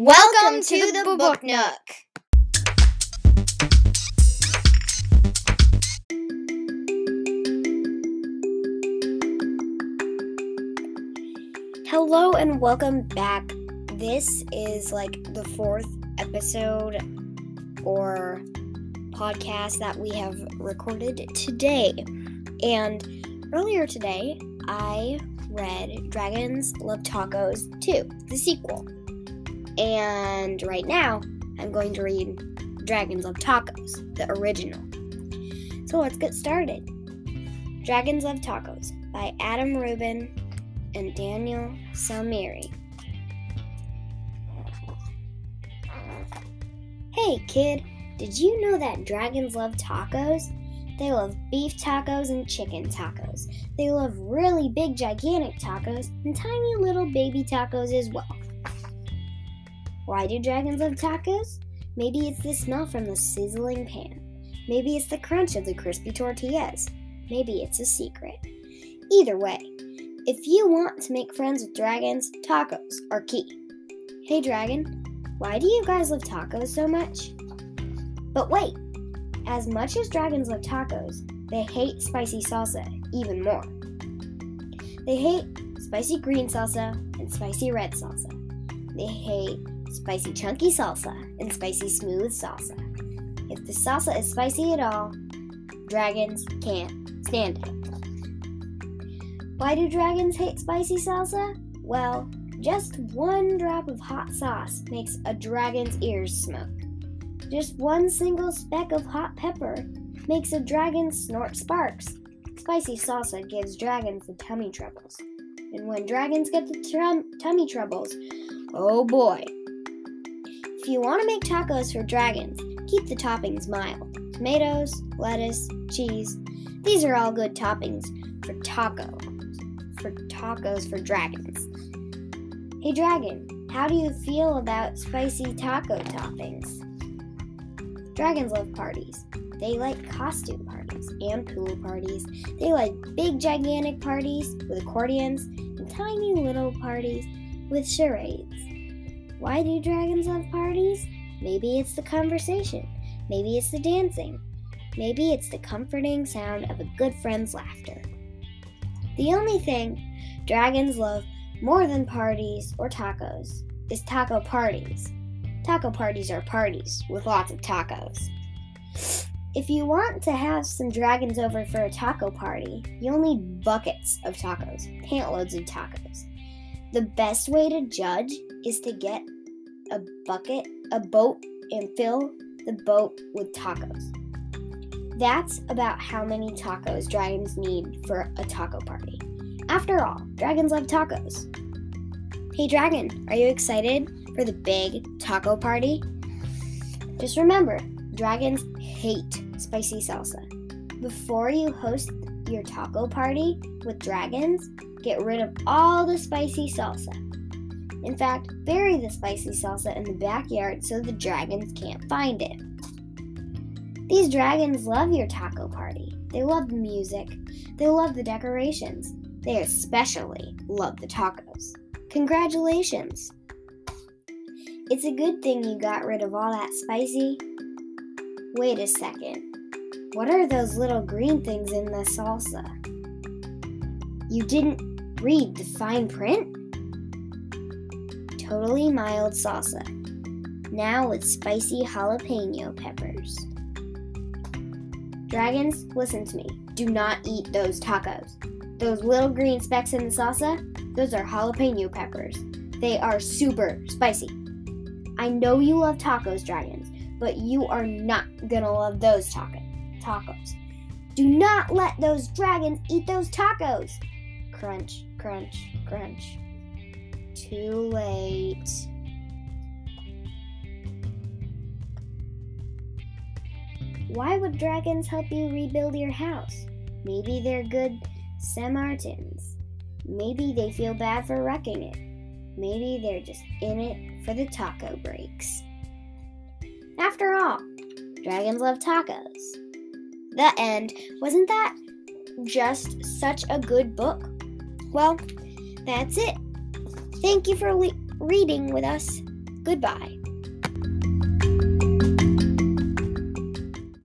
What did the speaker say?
Welcome to the Book Nook. Hello and welcome back. This is like the fourth episode or podcast that we have recorded today. And earlier today, I read Dragons Love Tacos 2, the sequel. And right now, I'm going to read Dragons Love Tacos, the original. So let's get started. Dragons Love Tacos by Adam Rubin and Daniel Salmieri. Hey kid, did you know that dragons love tacos? They love beef tacos and chicken tacos. They love really big, gigantic tacos and tiny little baby tacos as well. Why do dragons love tacos? Maybe it's the smell from the sizzling pan. Maybe it's the crunch of the crispy tortillas. Maybe it's a secret. Either way, if you want to make friends with dragons, tacos are key. Hey dragon, why do you guys love tacos so much? But wait, as much as dragons love tacos, they hate spicy salsa even more. They hate spicy green salsa and spicy red salsa. They hate spicy chunky salsa and spicy smooth salsa. If the salsa is spicy at all, dragons can't stand it. Why do dragons hate spicy salsa? Well, just one drop of hot sauce makes a dragon's ears smoke. Just one single speck of hot pepper makes a dragon snort sparks. Spicy salsa gives dragons the tummy troubles. And when dragons get the trum- tummy troubles, oh boy. If you want to make tacos for dragons, keep the toppings mild. Tomatoes, lettuce, cheese. These are all good toppings for taco. For tacos for dragons. Hey dragon, how do you feel about spicy taco toppings? Dragons love parties. They like costume parties and pool parties. They like big, gigantic parties with accordions and tiny little parties with charades. Why do dragons love parties? Maybe it's the conversation. Maybe it's the dancing. Maybe it's the comforting sound of a good friend's laughter. The only thing dragons love more than parties or tacos is taco parties. Taco parties are parties with lots of tacos. If you want to have some dragons over for a taco party, you'll need buckets of tacos, pantloads of tacos. The best way to judge is to get a bucket, a boat, and fill the boat with tacos. That's about how many tacos dragons need for a taco party. After all, dragons love tacos. Hey, dragon, are you excited for the big taco party? Just remember, dragons hate spicy salsa. Before you host your taco party with dragons, get rid of all the spicy salsa. In fact, bury the spicy salsa in the backyard so the dragons can't find it. These dragons love your taco party. They love the music. They love the decorations. They especially love the tacos. Congratulations! It's a good thing you got rid of all that spicy. Wait a second. What are those little green things in the salsa? You didn't read the fine print? Totally mild salsa. Now with spicy jalapeno peppers. Dragons, listen to me. Do not eat those tacos. Those little green specks in the salsa, those are jalapeno peppers. They are super spicy. I know you love tacos, dragons, but you are not gonna love those taco- tacos. Do not let those dragons eat those tacos. Crunch, crunch, crunch. Too late. Why would dragons help you rebuild your house? Maybe they're good Samaritans. Maybe they feel bad for wrecking it. Maybe they're just in it for the taco breaks. After all, dragons love tacos. The end. Wasn't that just such a good book? Well, that's it. Thank you for le- reading with us. Goodbye.